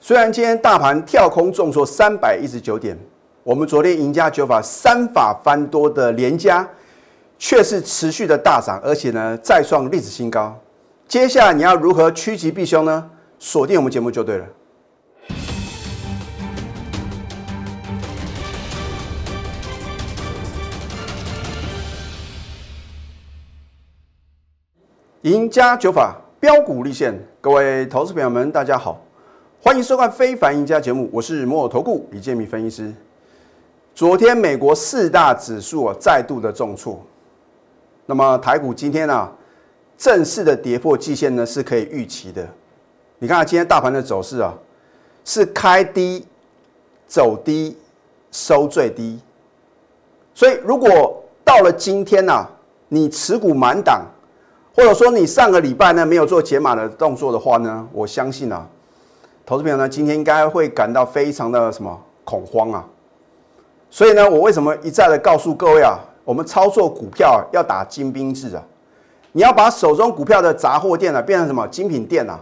虽然今天大盘跳空重挫三百一十九点，我们昨天赢家九法三法翻多的连家，却是持续的大涨，而且呢再创历史新高。接下来你要如何趋吉避凶呢？锁定我们节目就对了。赢家九法标股立现，各位投资朋友们，大家好，欢迎收看《非凡赢家》节目，我是摩尔投顾李建民分析师。昨天美国四大指数再度的重挫，那么台股今天呢正式的跌破季线呢是可以预期的。你看今天大盘的走势啊，是开低走低收最低，所以如果到了今天呢，你持股满档。或者说你上个礼拜呢没有做解码的动作的话呢，我相信啊，投资朋友呢今天应该会感到非常的什么恐慌啊。所以呢，我为什么一再的告诉各位啊，我们操作股票要打精兵制啊，你要把手中股票的杂货店啊变成什么精品店啊。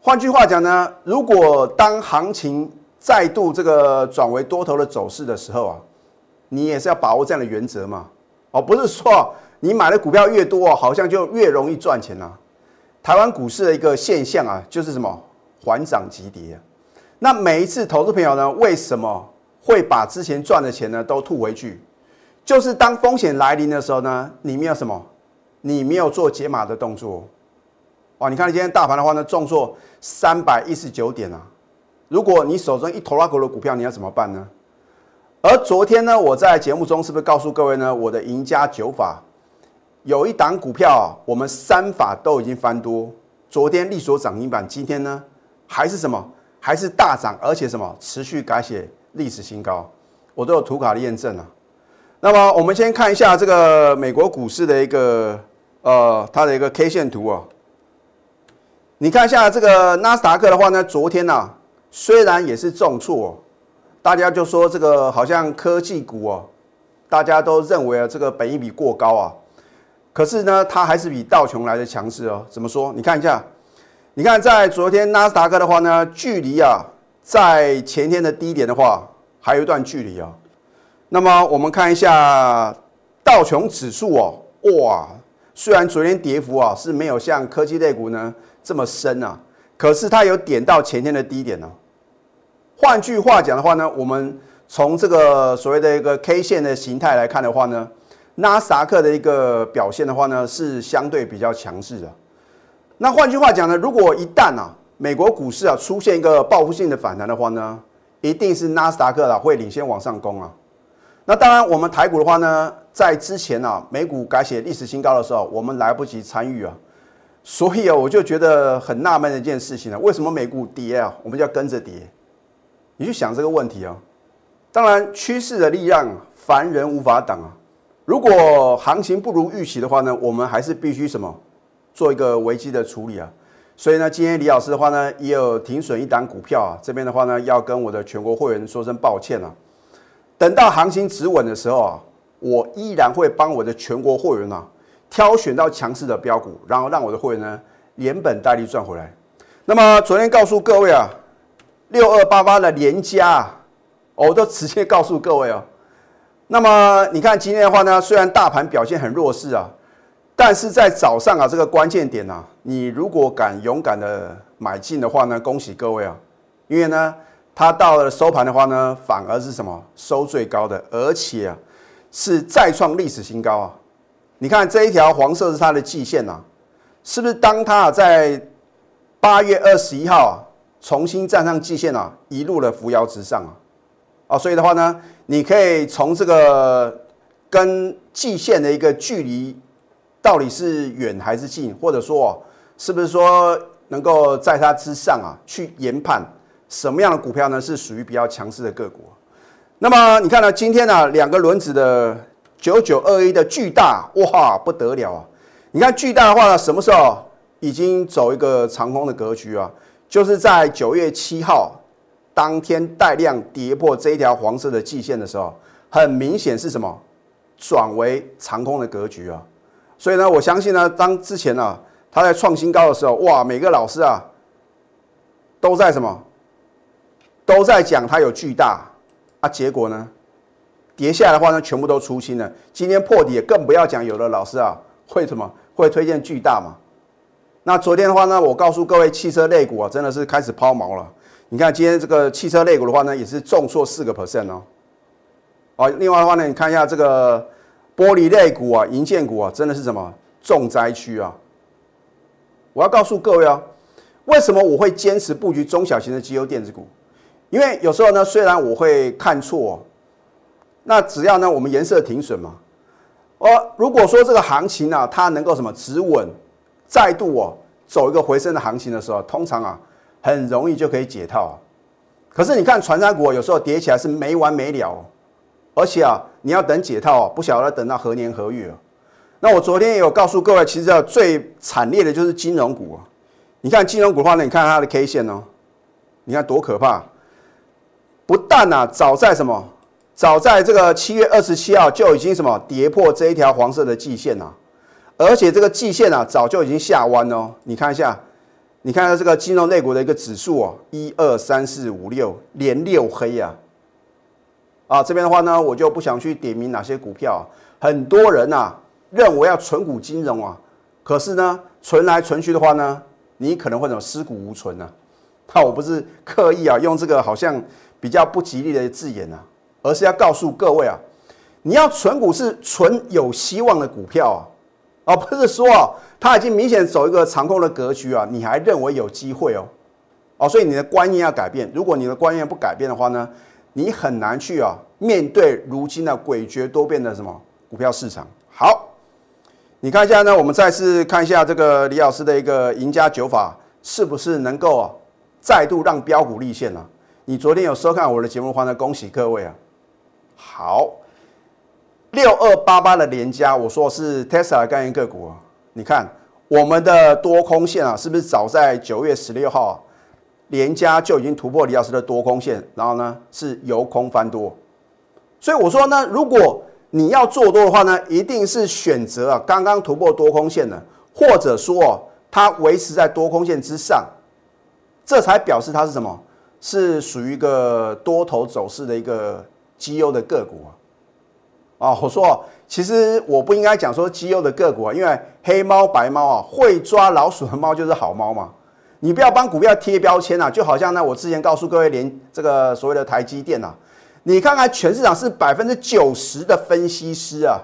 换句话讲呢，如果当行情再度这个转为多头的走势的时候啊，你也是要把握这样的原则嘛，哦，不是说。你买的股票越多好像就越容易赚钱啊。台湾股市的一个现象啊，就是什么缓涨急跌。那每一次投资朋友呢，为什么会把之前赚的钱呢都吐回去？就是当风险来临的时候呢，你没有什么，你没有做解码的动作。哇，你看今天大盘的话呢，重挫三百一十九点啊。如果你手中一头拉股的股票，你要怎么办呢？而昨天呢，我在节目中是不是告诉各位呢，我的赢家九法？有一档股票，我们三法都已经翻多。昨天力所涨停板，今天呢还是什么？还是大涨，而且什么持续改写历史新高，我都有图卡的验证啊。那么我们先看一下这个美国股市的一个呃它的一个 K 线图啊。你看一下这个纳斯达克的话呢，昨天呢虽然也是重挫，大家就说这个好像科技股哦，大家都认为啊这个本益比过高啊。可是呢，它还是比道琼来的强势哦。怎么说？你看一下，你看在昨天纳斯达克的话呢，距离啊，在前天的低点的话，还有一段距离啊。那么我们看一下道琼指数哦，哇，虽然昨天跌幅啊是没有像科技类股呢这么深啊，可是它有点到前天的低点呢。换句话讲的话呢，我们从这个所谓的一个 K 线的形态来看的话呢。纳斯达克的一个表现的话呢，是相对比较强势的。那换句话讲呢，如果一旦啊，美国股市啊出现一个报复性的反弹的话呢，一定是纳斯达克啊会领先往上攻啊。那当然，我们台股的话呢，在之前啊，美股改写历史新高的时候，我们来不及参与啊，所以啊，我就觉得很纳闷的一件事情呢，为什么美股跌啊，我们就要跟着跌？你去想这个问题啊。当然，趋势的力量，凡人无法挡啊。如果行情不如预期的话呢，我们还是必须什么做一个危机的处理啊。所以呢，今天李老师的话呢，也有停损一档股票啊。这边的话呢，要跟我的全国会员说声抱歉啊。等到行情止稳的时候啊，我依然会帮我的全国会员啊挑选到强势的标股，然后让我的会员呢连本带利赚回来。那么昨天告诉各位啊，六二八八的连加，我都直接告诉各位哦。那么你看今天的话呢，虽然大盘表现很弱势啊，但是在早上啊这个关键点啊，你如果敢勇敢的买进的话呢，恭喜各位啊，因为呢它到了收盘的话呢，反而是什么收最高的，而且啊是再创历史新高啊！你看这一条黄色是它的季线呐，是不是当它在八月二十一号啊重新站上季线啊，一路的扶摇直上啊？啊，所以的话呢。你可以从这个跟季线的一个距离，到底是远还是近，或者说是不是说能够在它之上啊，去研判什么样的股票呢是属于比较强势的个股？那么你看呢，今天呢两个轮子的九九二一的巨大，哇不得了啊！你看巨大的话呢，什么时候已经走一个长空的格局啊？就是在九月七号。当天带量跌破这一条黄色的季线的时候，很明显是什么？转为长空的格局啊！所以呢，我相信呢，当之前呢，它在创新高的时候，哇，每个老师啊，都在什么？都在讲它有巨大啊，结果呢，跌下来的话呢，全部都出清了。今天破底，更不要讲，有的老师啊会什么会推荐巨大嘛？那昨天的话呢，我告诉各位，汽车类股啊，真的是开始抛锚了。你看今天这个汽车类股的话呢，也是重挫四个 percent 哦。哦，另外的话呢，你看一下这个玻璃类股啊、银建股啊，真的是什么重灾区啊！我要告诉各位啊，为什么我会坚持布局中小型的机油电子股？因为有时候呢，虽然我会看错，那只要呢我们颜色停损嘛。哦，如果说这个行情啊，它能够什么止稳，再度哦走一个回升的行情的时候，通常啊很容易就可以解套。可是你看传山股有时候跌起来是没完没了。而且啊，你要等解套，不晓得等到何年何月啊。那我昨天也有告诉各位，其实最惨烈的就是金融股啊。你看金融股的话呢，你看它的 K 线哦，你看多可怕！不但啊，早在什么，早在这个七月二十七号就已经什么跌破这一条黄色的季线啊，而且这个季线啊早就已经下弯哦。你看一下，你看下这个金融类股的一个指数哦，一二三四五六连六黑啊。啊，这边的话呢，我就不想去点名哪些股票。很多人呐认为要存股金融啊，可是呢，存来存去的话呢，你可能会怎么尸骨无存呢？那我不是刻意啊用这个好像比较不吉利的字眼啊，而是要告诉各位啊，你要存股是存有希望的股票啊，而不是说啊，它已经明显走一个长空的格局啊，你还认为有机会哦？哦，所以你的观念要改变。如果你的观念不改变的话呢？你很难去啊面对如今的诡谲多变的什么股票市场。好，你看一下呢，我们再次看一下这个李老师的一个赢家九法，是不是能够啊再度让标股立现呢？你昨天有收看我的节目的话呢，恭喜各位啊！好，六二八八的连加，我说是 Tesla 概念个股啊。你看我们的多空线啊，是不是早在九月十六号啊？连家就已经突破李老师的多空线，然后呢是由空翻多，所以我说呢，如果你要做多的话呢，一定是选择啊刚刚突破多空线的，或者说它维持在多空线之上，这才表示它是什么？是属于一个多头走势的一个绩优的个股啊！啊，我说其实我不应该讲说绩优的个股啊，因为黑猫白猫啊，会抓老鼠的猫就是好猫嘛。你不要帮股票贴标签啊，就好像呢，我之前告诉各位，连这个所谓的台积电啊，你看看全市场是百分之九十的分析师啊，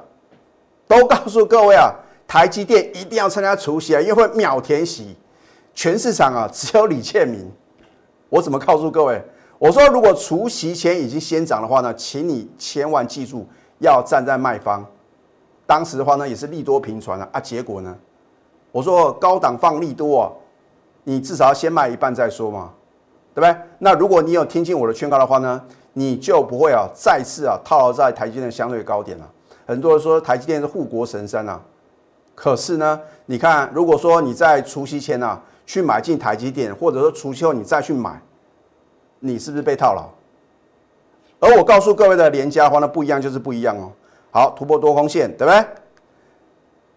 都告诉各位啊，台积电一定要参加除夕啊，因为会秒填息。全市场啊，只有李建明，我怎么告诉各位？我说如果除夕前已经先涨的话呢，请你千万记住要站在卖方。当时的话呢，也是利多频传啊，啊，结果呢，我说高档放利多啊。你至少要先卖一半再说嘛，对不对？那如果你有听进我的劝告的话呢，你就不会啊再次啊套牢在台积电的相对高点了。很多人说台积电是护国神山啊，可是呢，你看如果说你在除夕前啊去买进台积电，或者说除夕后你再去买，你是不是被套牢？而我告诉各位的连家的话呢不一样就是不一样哦。好，突破多空线，对不对？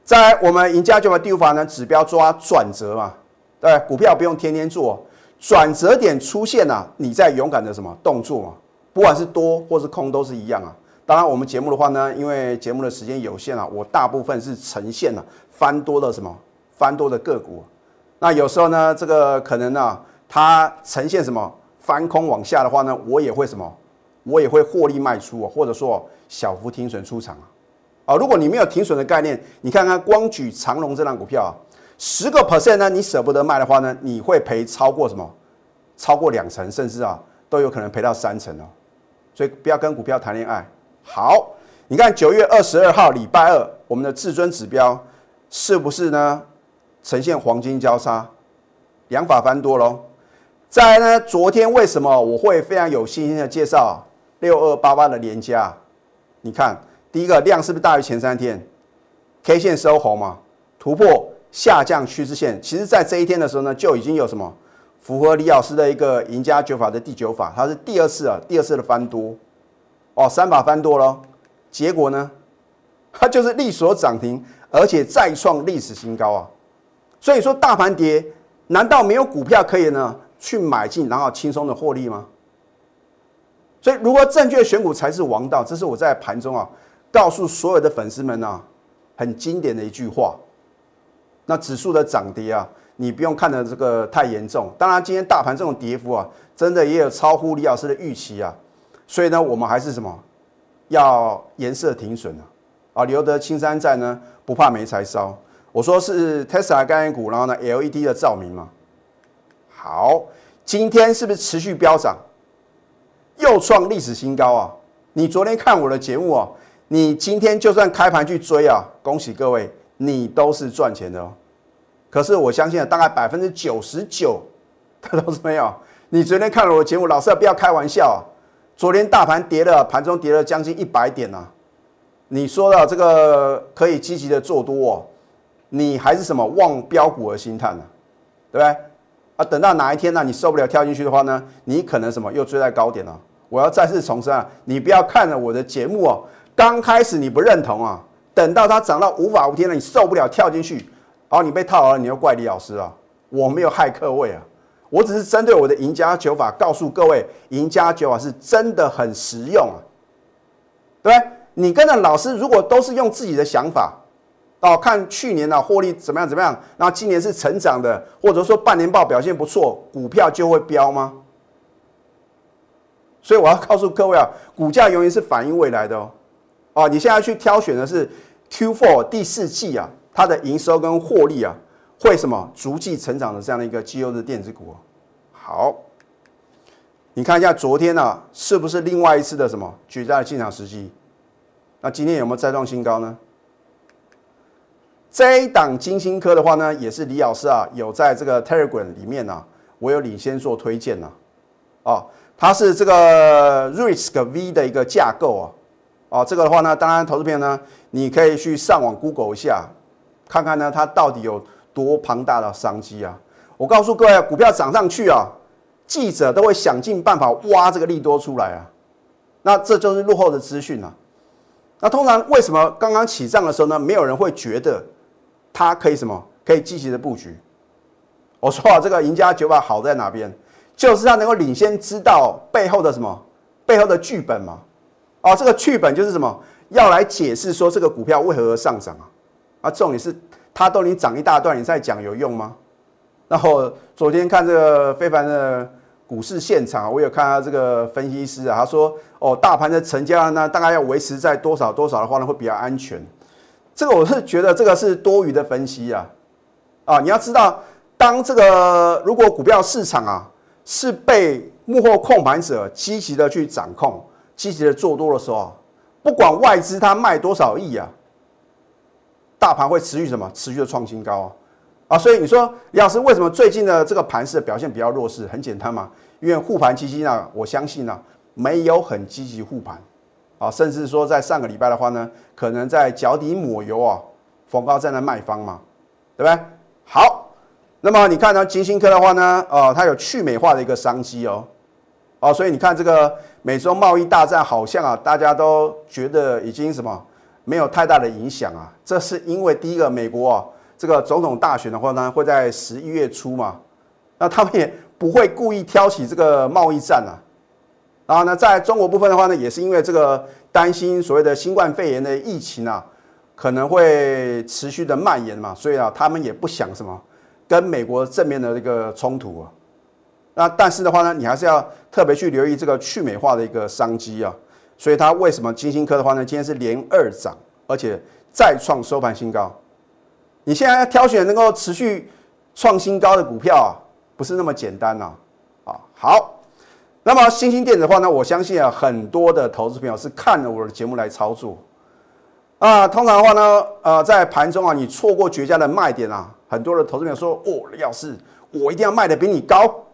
在我们赢家就把第五法呢指标抓转折嘛。对，股票不用天天做，转折点出现了，你在勇敢的什么动作嘛？不管是多或是空都是一样啊。当然，我们节目的话呢，因为节目的时间有限啊，我大部分是呈现了翻多的什么翻多的个股。那有时候呢，这个可能呢，它呈现什么翻空往下的话呢，我也会什么，我也会获利卖出啊，或者说小幅停损出场啊。啊，如果你没有停损的概念，你看看光举长隆这张股票。十个 percent 呢？你舍不得卖的话呢？你会赔超过什么？超过两成，甚至啊都有可能赔到三成哦。所以不要跟股票谈恋爱。好，你看九月二十二号礼拜二，我们的至尊指标是不是呢呈现黄金交叉，两法翻多喽？再来呢，昨天为什么我会非常有信心的介绍六二八八的连加？你看第一个量是不是大于前三天？K 线收红嘛，突破。下降趋势线，其实在这一天的时候呢，就已经有什么符合李老师的一个赢家九法的第九法，它是第二次啊，第二次的翻多，哦，三把翻多了，结果呢，它就是力所涨停，而且再创历史新高啊！所以说大盘跌，难道没有股票可以呢去买进，然后轻松的获利吗？所以如果正确选股才是王道，这是我在盘中啊告诉所有的粉丝们啊很经典的一句话。那指数的涨跌啊，你不用看的这个太严重。当然，今天大盘这种跌幅啊，真的也有超乎李老师的预期啊。所以呢，我们还是什么要颜色停损啊？啊，留得青山在呢，不怕没柴烧。我说是 Tesla 概念股，然后呢 LED 的照明嘛。好，今天是不是持续飙涨，又创历史新高啊？你昨天看我的节目啊，你今天就算开盘去追啊，恭喜各位。你都是赚钱的哦，可是我相信大概百分之九十九 的都是没有。你昨天看了我的节目，老师不要开玩笑啊！昨天大盘跌了，盘中跌了将近一百点呐。你说的这个可以积极的做多哦，你还是什么望标股而心叹呢？对不对？啊，等到哪一天呢，你受不了跳进去的话呢，你可能什么又追在高点了。我要再次重申啊，你不要看了我的节目哦，刚开始你不认同啊。等到它涨到无法无天了，你受不了跳进去，然后你被套了，你又怪李老师啊！我没有害各位啊，我只是针对我的赢家九法告诉各位，赢家九法是真的很实用啊，对不对？你跟着老师，如果都是用自己的想法哦，看去年的获利怎么样怎么样，然后今年是成长的，或者说半年报表现不错，股票就会飙吗？所以我要告诉各位啊，股价永远是反映未来的哦。哦，你现在去挑选的是 Q4 第四季啊，它的营收跟获利啊，会什么逐季成长的这样的一个绩优的电子股。好，你看一下昨天呢，是不是另外一次的什么绝佳的进场时机？那今天有没有再创新高呢？这一档金星科的话呢，也是李老师啊，有在这个 Telegram 里面呢，我有领先做推荐呢。哦，它是这个 Risk V 的一个架构啊。哦，这个的话呢，当然投资片呢，你可以去上网 Google 一下，看看呢它到底有多庞大的商机啊！我告诉各位，股票涨上去啊，记者都会想尽办法挖这个利多出来啊，那这就是落后的资讯啊。那通常为什么刚刚起涨的时候呢，没有人会觉得它可以什么可以积极的布局？我说啊，这个赢家九法好在哪边？就是它能够领先知道背后的什么背后的剧本嘛。哦，这个剧本就是什么？要来解释说这个股票为何而上涨啊？啊，重点是它都已经涨一大段，你再讲有用吗？然后昨天看这个非凡的股市现场，我有看到这个分析师啊，他说哦，大盘的成交量呢，大概要维持在多少多少的话呢，会比较安全。这个我是觉得这个是多余的分析啊。啊，你要知道，当这个如果股票市场啊是被幕后控盘者积极的去掌控。积极的做多的时候，不管外资它卖多少亿啊，大盘会持续什么？持续的创新高啊！啊，所以你说李老师为什么最近的这个盘势表现比较弱势？很简单嘛，因为护盘基金呢，我相信呢没有很积极护盘啊，甚至说在上个礼拜的话呢，可能在脚底抹油啊，逢高站在那卖方嘛，对不对？好，那么你看呢，金星科的话呢，呃，它有去美化的一个商机哦。哦，所以你看这个美中贸易大战，好像啊，大家都觉得已经什么没有太大的影响啊。这是因为第一个，美国啊，这个总统大选的话呢，会在十一月初嘛，那他们也不会故意挑起这个贸易战啊。然后呢，在中国部分的话呢，也是因为这个担心所谓的新冠肺炎的疫情啊，可能会持续的蔓延嘛，所以啊，他们也不想什么跟美国正面的这个冲突啊。那但是的话呢，你还是要特别去留意这个去美化的一个商机啊。所以它为什么金星科的话呢，今天是连二涨，而且再创收盘新高。你现在挑选能够持续创新高的股票啊，不是那么简单呐。啊，好，那么新兴电子的话呢，我相信啊，很多的投资朋友是看了我的节目来操作啊。通常的话呢，呃，在盘中啊，你错过绝佳的卖点啊，很多的投资朋友说，哦，李老师，我一定要卖的比你高。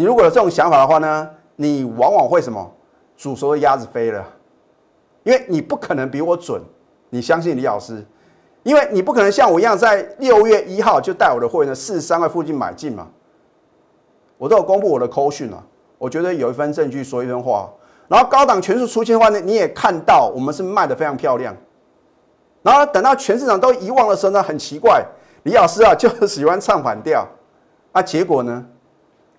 你如果有这种想法的话呢，你往往会什么？煮熟的鸭子飞了，因为你不可能比我准。你相信李老师，因为你不可能像我一样在六月一号就带我的会员四十三块附近买进嘛。我都有公布我的扣讯了，我觉得有一份证据说一分话。然后高档全数出清的话呢，你也看到我们是卖的非常漂亮。然后等到全市场都遗忘的时候呢，很奇怪，李老师啊就喜欢唱反调，啊，结果呢？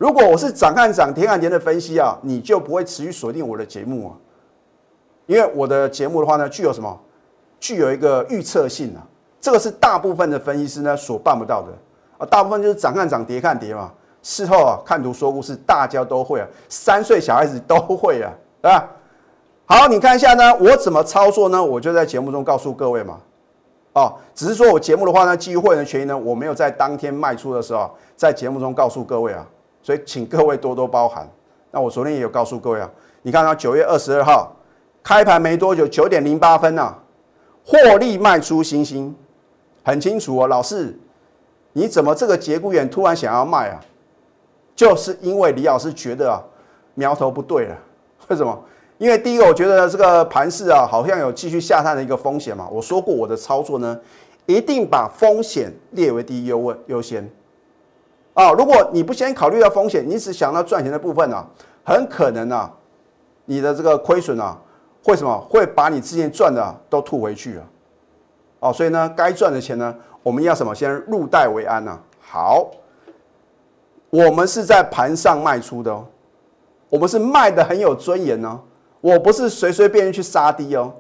如果我是涨看涨跌看跌的分析啊，你就不会持续锁定我的节目啊。因为我的节目的话呢，具有什么？具有一个预测性啊。这个是大部分的分析师呢所办不到的啊。大部分就是涨看涨跌看跌嘛。事后啊看图说故事，大家都会啊，三岁小孩子都会啊，对吧？好，你看一下呢，我怎么操作呢？我就在节目中告诉各位嘛。哦，只是说我节目的话呢，基于会员的权益呢，我没有在当天卖出的时候，在节目中告诉各位啊，所以请各位多多包涵。那我昨天也有告诉各位啊，你看到九月二十二号开盘没多久，九点零八分呐，获利卖出星星，很清楚哦。老师，你怎么这个节骨眼突然想要卖啊？就是因为李老师觉得啊，苗头不对了。为什么？因为第一个，我觉得这个盘势啊，好像有继续下探的一个风险嘛。我说过，我的操作呢，一定把风险列为第一优问优先。啊，如果你不先考虑到风险，你只想到赚钱的部分呢，很可能啊，你的这个亏损啊，会什么？会把你之前赚的都吐回去啊。哦，所以呢，该赚的钱呢，我们要什么？先入袋为安呐。好，我们是在盘上卖出的哦，我们是卖的很有尊严哦。我不是随随便便去杀低哦，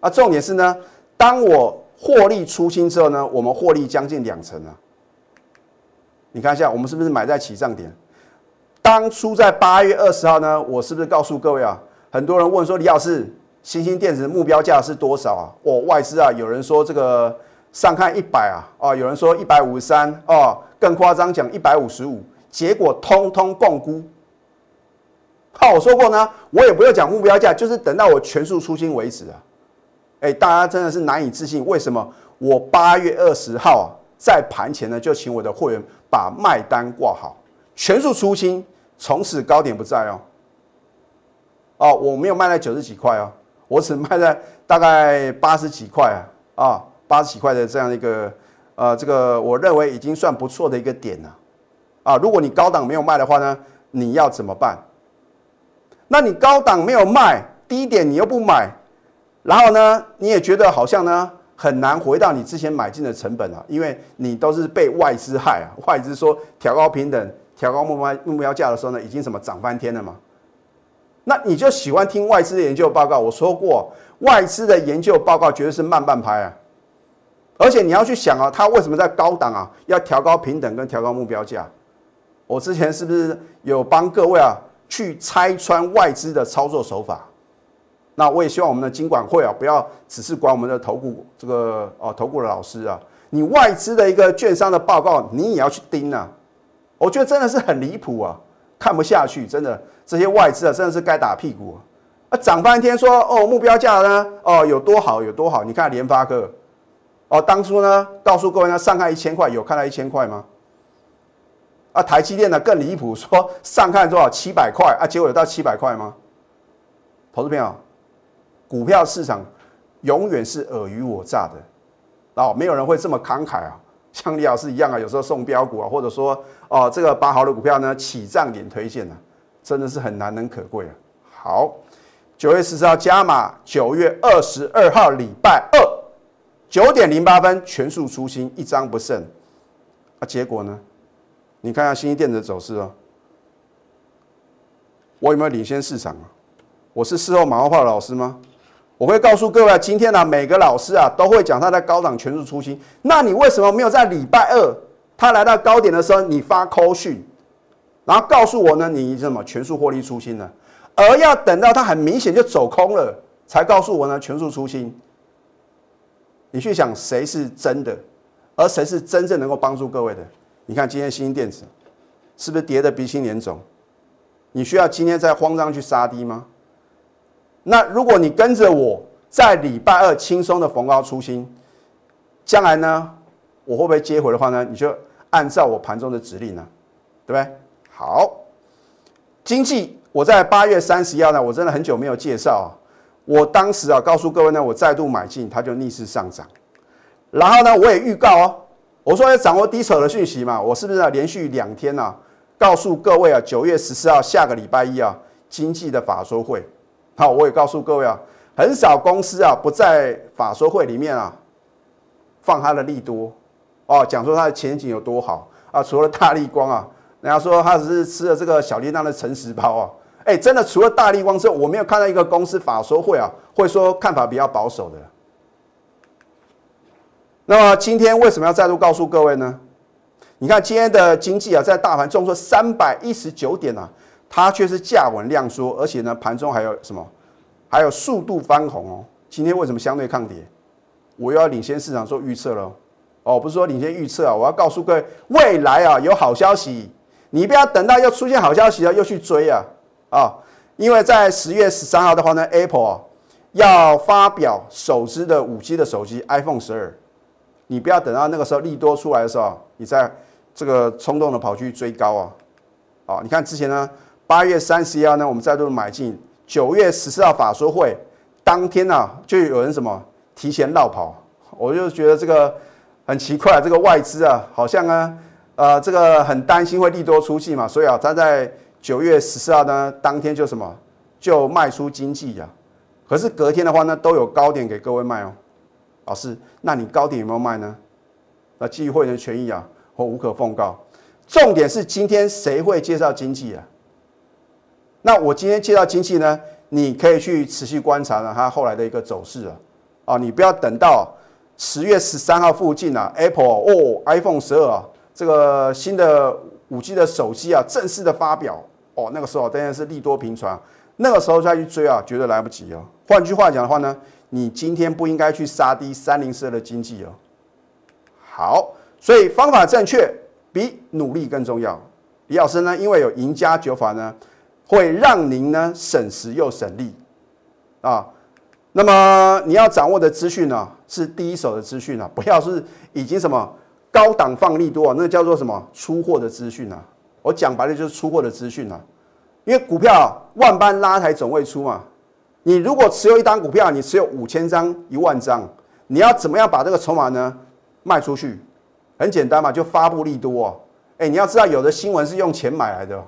啊，重点是呢，当我获利出清之后呢，我们获利将近两成啊。你看一下，我们是不是买在起涨点？当初在八月二十号呢，我是不是告诉各位啊？很多人问说，李老师，新兴电子目标价是多少啊？哦，外资啊，有人说这个上看一百啊，哦，有人说一百五十三哦，更夸张讲一百五十五，结果通通共估。好，我说过呢，我也不要讲目标价，就是等到我全数出清为止啊！哎，大家真的是难以置信，为什么我八月二十号啊，在盘前呢就请我的会员把卖单挂好，全数出清，从此高点不在哦。哦，我没有卖在九十几块哦，我只卖在大概八十几块啊，啊，八十几块的这样一个呃，这个我认为已经算不错的一个点了啊。如果你高档没有卖的话呢，你要怎么办？那你高档没有卖，低点你又不买，然后呢，你也觉得好像呢很难回到你之前买进的成本啊，因为你都是被外资害啊，外资说调高平等、调高目标目标价的时候呢，已经什么涨翻天了嘛？那你就喜欢听外资的研究报告。我说过，外资的研究报告绝对是慢半拍啊，而且你要去想啊，它为什么在高档啊要调高平等跟调高目标价？我之前是不是有帮各位啊？去拆穿外资的操作手法，那我也希望我们的金管会啊，不要只是管我们的投顾这个哦投顾的老师啊，你外资的一个券商的报告，你也要去盯啊。我觉得真的是很离谱啊，看不下去，真的这些外资啊，真的是该打屁股啊！涨半天说哦目标价呢哦有多好有多好，你看联发科哦当初呢告诉各位呢上看一千块，有看到一千块吗？啊，台积电呢更离谱，说上看多少七百块啊，结果有到七百块吗？投资朋友，股票市场永远是尔虞我诈的，哦，没有人会这么慷慨啊，像李老师一样啊，有时候送标股啊，或者说哦这个八毫的股票呢起涨点推荐呢，真的是很难能可贵啊。好，九月十四号加码，九月二十二号礼拜二九点零八分全数出清，一张不剩，啊，结果呢？你看下新兴电子的走势哦，我有没有领先市场啊？我是事后马后炮的老师吗？我会告诉各位，今天呢，每个老师啊都会讲他在高档全数出清。那你为什么没有在礼拜二他来到高点的时候，你发扣讯，然后告诉我呢？你什么全数获利出清呢？而要等到他很明显就走空了，才告诉我呢？全数出清。你去想谁是真的，而谁是真正能够帮助各位的？你看今天新兴电子是不是跌的鼻青脸肿？你需要今天再慌张去杀低吗？那如果你跟着我在礼拜二轻松的逢高出新，将来呢，我会不会接回的话呢？你就按照我盘中的指令呢，对不对？好，经济我在八月三十一号呢，我真的很久没有介绍。我当时啊告诉各位呢，我再度买进，它就逆势上涨。然后呢，我也预告哦。我说要掌握低手的讯息嘛，我是不是要连续两天呢？告诉各位啊，九月十四号下个礼拜一啊，经济的法说会，好，我也告诉各位啊，很少公司啊不在法说会里面啊放它的利多哦，讲说它的前景有多好啊，除了大力光啊人家说他只是吃了这个小叮当的诚实包啊，哎，真的除了大力光之后，我没有看到一个公司法说会啊，会说看法比较保守的。那么今天为什么要再度告诉各位呢？你看今天的经济啊，在大盘重挫三百一十九点啊，它却是价稳量缩，而且呢，盘中还有什么？还有速度翻红哦。今天为什么相对抗跌？我又要领先市场做预测了哦，不是说领先预测啊，我要告诉各位，未来啊有好消息，你不要等到又出现好消息了又去追啊啊！因为在十月十三号的话呢，Apple 要发表首支的五 G 的手机 iPhone 十二，你不要等到那个时候利多出来的时候，你再这个冲动的跑去追高啊啊！你看之前呢，八月三十一号呢，我们再度买进，九月十四号法说会当天呢，就有人什么？提前绕跑，我就觉得这个很奇怪，这个外资啊，好像呢，呃，这个很担心会利多出气嘛，所以啊，他在九月十四号呢，当天就什么就卖出经济呀，可是隔天的话呢，都有高点给各位卖哦，老师，那你高点有没有卖呢？那基于会员权益啊，我无可奉告。重点是今天谁会介绍经济啊？那我今天介绍经济呢，你可以去持续观察呢，它后来的一个走势啊。啊，你不要等到十月十三号附近啊，Apple 哦，iPhone 十二啊，这个新的五 G 的手机啊，正式的发表哦，那个时候当然是利多频传，那个时候再去追啊，绝对来不及哦。换句话讲的话呢，你今天不应该去杀低三零四的经济哦。好，所以方法正确比努力更重要。李老师呢，因为有赢家九法呢，会让您呢省时又省力啊。那么你要掌握的资讯呢，是第一手的资讯啊，不要是已经什么高档放利多啊，那叫做什么出货的资讯啊。我讲白了就是出货的资讯啊，因为股票万般拉抬总会出嘛。你如果持有一单股票，你持有五千张、一万张，你要怎么样把这个筹码呢卖出去？很简单嘛，就发布利多。哎，你要知道有的新闻是用钱买来的，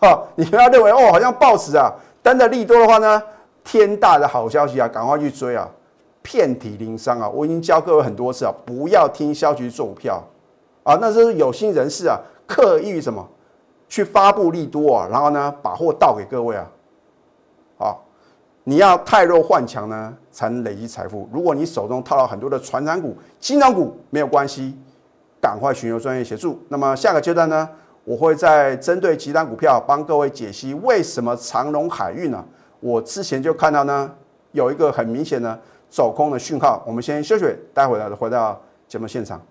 哈，你不要认为哦，好像报纸啊登的利多的话呢。天大的好消息啊，赶快去追啊！遍体鳞伤啊！我已经教各位很多次啊，不要听消息做股票啊，那是有心人士啊，刻意什么去发布利多啊，然后呢把货倒给各位啊！好，你要太弱换强呢，才能累积财富。如果你手中套了很多的传产股、金融股，没有关系，赶快寻求专业协助。那么下个阶段呢，我会在针对其他股票帮各位解析为什么长隆海运呢？我之前就看到呢，有一个很明显的走空的讯号。我们先休息，待会儿回到节目现场。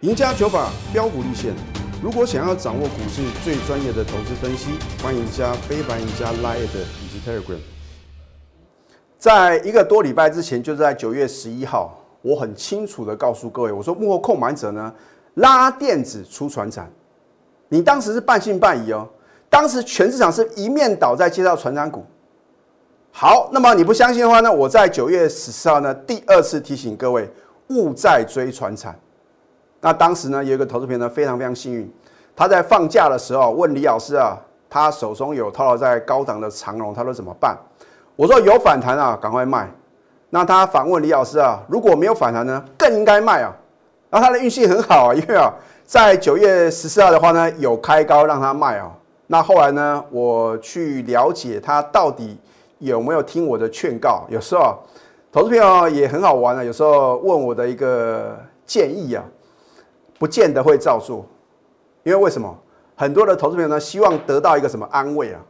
赢家九法标股立线。如果想要掌握股市最专业的投资分析，欢迎加非凡、赢家 Line 以及 Telegram。在一个多礼拜之前，就是在九月十一号，我很清楚的告诉各位，我说幕后控买者呢拉电子出船产，你当时是半信半疑哦。当时全市场是一面倒在介绍船长股。好，那么你不相信的话呢？我在九月十四号呢，第二次提醒各位，勿再追船产。那当时呢，有一个投资朋友呢，非常非常幸运，他在放假的时候问李老师啊，他手中有套牢在高档的长龙，他说怎么办？我说有反弹啊，赶快卖。那他反问李老师啊，如果没有反弹呢，更应该卖啊。然后他的运气很好啊，因为啊，在九月十四号的话呢，有开高让他卖哦。那后来呢，我去了解他到底。有没有听我的劝告？有时候投资朋友也很好玩啊。有时候问我的一个建议啊，不见得会照做，因为为什么？很多的投资朋友呢，希望得到一个什么安慰啊？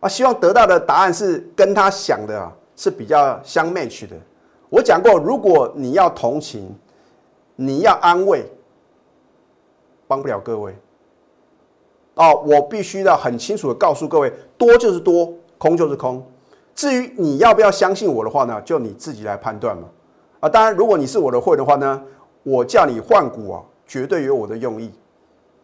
啊，希望得到的答案是跟他想的啊是比较相 match 的。我讲过，如果你要同情，你要安慰，帮不了各位。哦，我必须要很清楚的告诉各位，多就是多，空就是空。至于你要不要相信我的话呢，就你自己来判断嘛。啊，当然，如果你是我的会的话呢，我叫你换股啊，绝对有我的用意。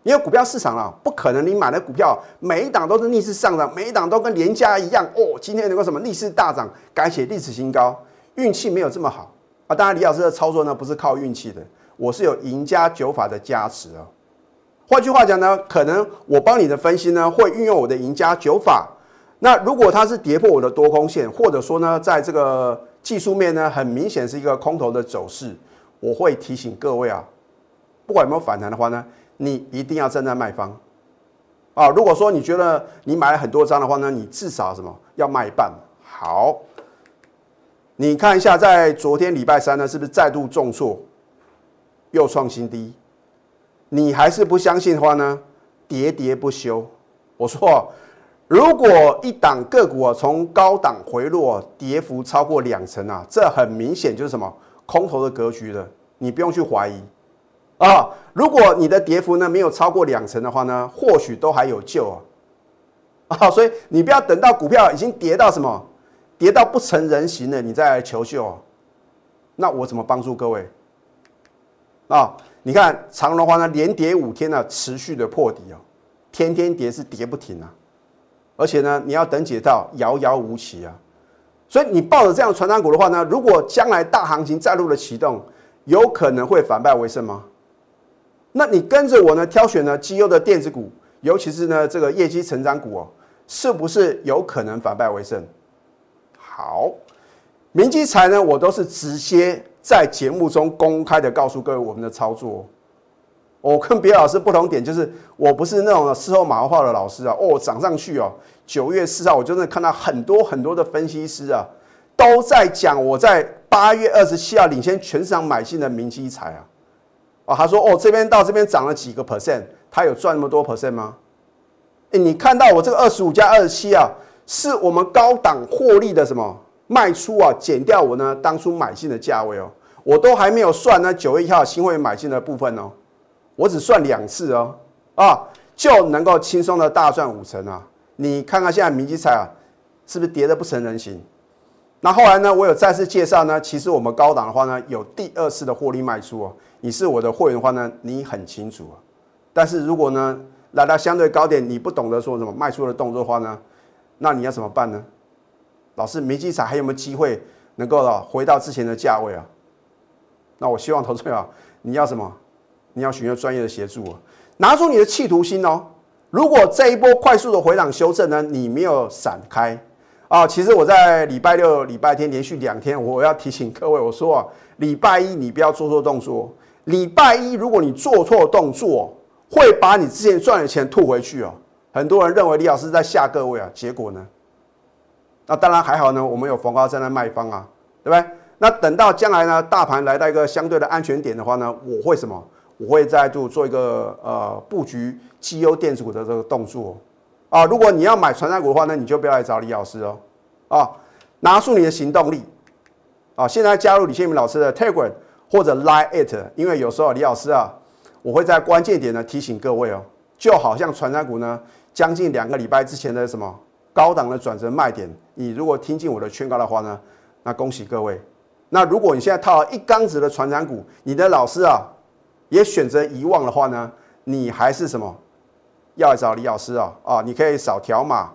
因为股票市场啊，不可能你买的股票每一档都是逆势上涨，每一档都跟连家一样哦。今天能够什么逆势大涨，改写历史新高，运气没有这么好啊。当然，李老师的操作呢，不是靠运气的，我是有赢家九法的加持啊。换句话讲呢，可能我帮你的分析呢，会运用我的赢家九法。那如果它是跌破我的多空线，或者说呢，在这个技术面呢，很明显是一个空头的走势，我会提醒各位啊，不管有没有反弹的话呢，你一定要站在卖方，啊。如果说你觉得你买了很多张的话呢，你至少什么要卖一半。好，你看一下，在昨天礼拜三呢，是不是再度重挫，又创新低？你还是不相信的话呢，喋喋不休。我说，如果一档个股啊从高档回落，跌幅超过两成啊，这很明显就是什么空头的格局了。你不用去怀疑啊。如果你的跌幅呢没有超过两成的话呢，或许都还有救啊。啊，所以你不要等到股票已经跌到什么，跌到不成人形了，你再来求救啊。那我怎么帮助各位？啊，你看长隆的话呢，连跌五天呢，持续的破底哦，天天跌是跌不停啊。而且呢，你要等解套，遥遥无期啊。所以你抱着这样的传单股的话呢，如果将来大行情再度的启动，有可能会反败为胜吗？那你跟着我呢，挑选呢绩优的电子股，尤其是呢这个业绩成长股哦，是不是有可能反败为胜？好，明基财呢，我都是直接在节目中公开的告诉各位我们的操作。我跟别的老师不同点就是，我不是那种事后马后炮的老师啊。哦，涨上去哦，九月四号我真的看到很多很多的分析师啊，都在讲我在八月二十七号领先全市场买进的明基财啊。啊，他说哦，这边到这边涨了几个 percent，他有赚那么多 percent 吗？哎，你看到我这个二十五加二十七啊，是我们高档获利的什么卖出啊，减掉我呢当初买进的价位哦，我都还没有算呢九月一号新会员买进的部分哦。我只算两次哦，啊，就能够轻松的大赚五成啊！你看看现在明基彩啊，是不是跌得不成人形？那后来呢，我有再次介绍呢，其实我们高档的话呢，有第二次的获利卖出哦。你是我的会员的话呢，你很清楚啊。但是如果呢，来到相对高点，你不懂得说什么卖出的动作的话呢，那你要怎么办呢？老师，明基彩还有没有机会能够回到之前的价位啊？那我希望投资者你要什么？你要寻求专业的协助啊，拿出你的企图心哦。如果这一波快速的回档修正呢，你没有闪开啊，其实我在礼拜六、礼拜天连续两天，我要提醒各位，我说啊，礼拜一你不要做错动作。礼拜一如果你做错动作，会把你之前赚的钱吐回去哦。很多人认为李老师在吓各位啊，结果呢？那当然还好呢，我们有逢高在那卖方啊，对不对？那等到将来呢，大盘来到一个相对的安全点的话呢，我会什么？我会再度做一个呃布局绩优电子股的这个动作啊。如果你要买传单股的话，那你就不要来找李老师哦啊，拿出你的行动力啊！现在加入李建明老师的 Telegram 或者 Line It，因为有时候李老师啊，我会在关键点呢提醒各位哦，就好像传单股呢，将近两个礼拜之前的什么高档的转折卖点，你如果听进我的劝告的话呢，那恭喜各位。那如果你现在套了一缸子的传单股，你的老师啊。也选择遗忘的话呢，你还是什么要来找李老师啊？啊，你可以扫条码，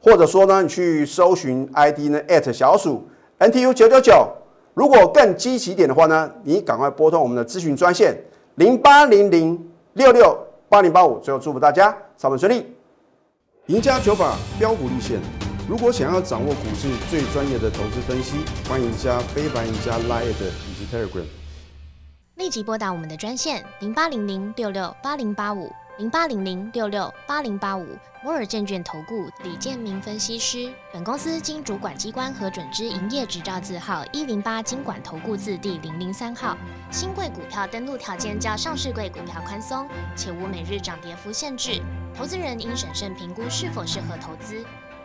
或者说呢，你去搜寻 ID 呢小鼠 NTU 九九九。如果更积极点的话呢，你赶快拨通我们的咨询专线零八零零六六八零八五。最后祝福大家上班顺利，赢家九法标股立线。如果想要掌握股市最专业的投资分析，欢迎加非凡、赢家 Line 以及 Telegram。立即拨打我们的专线零八零零六六八零八五零八零零六六八零八五摩尔证券投顾李建明分析师。本公司经主管机关核准之营业执照字号一零八经管投顾字第零零三号。新贵股票登录条件较上市贵股票宽松，且无每日涨跌幅限制。投资人应审慎评估是否适合投资。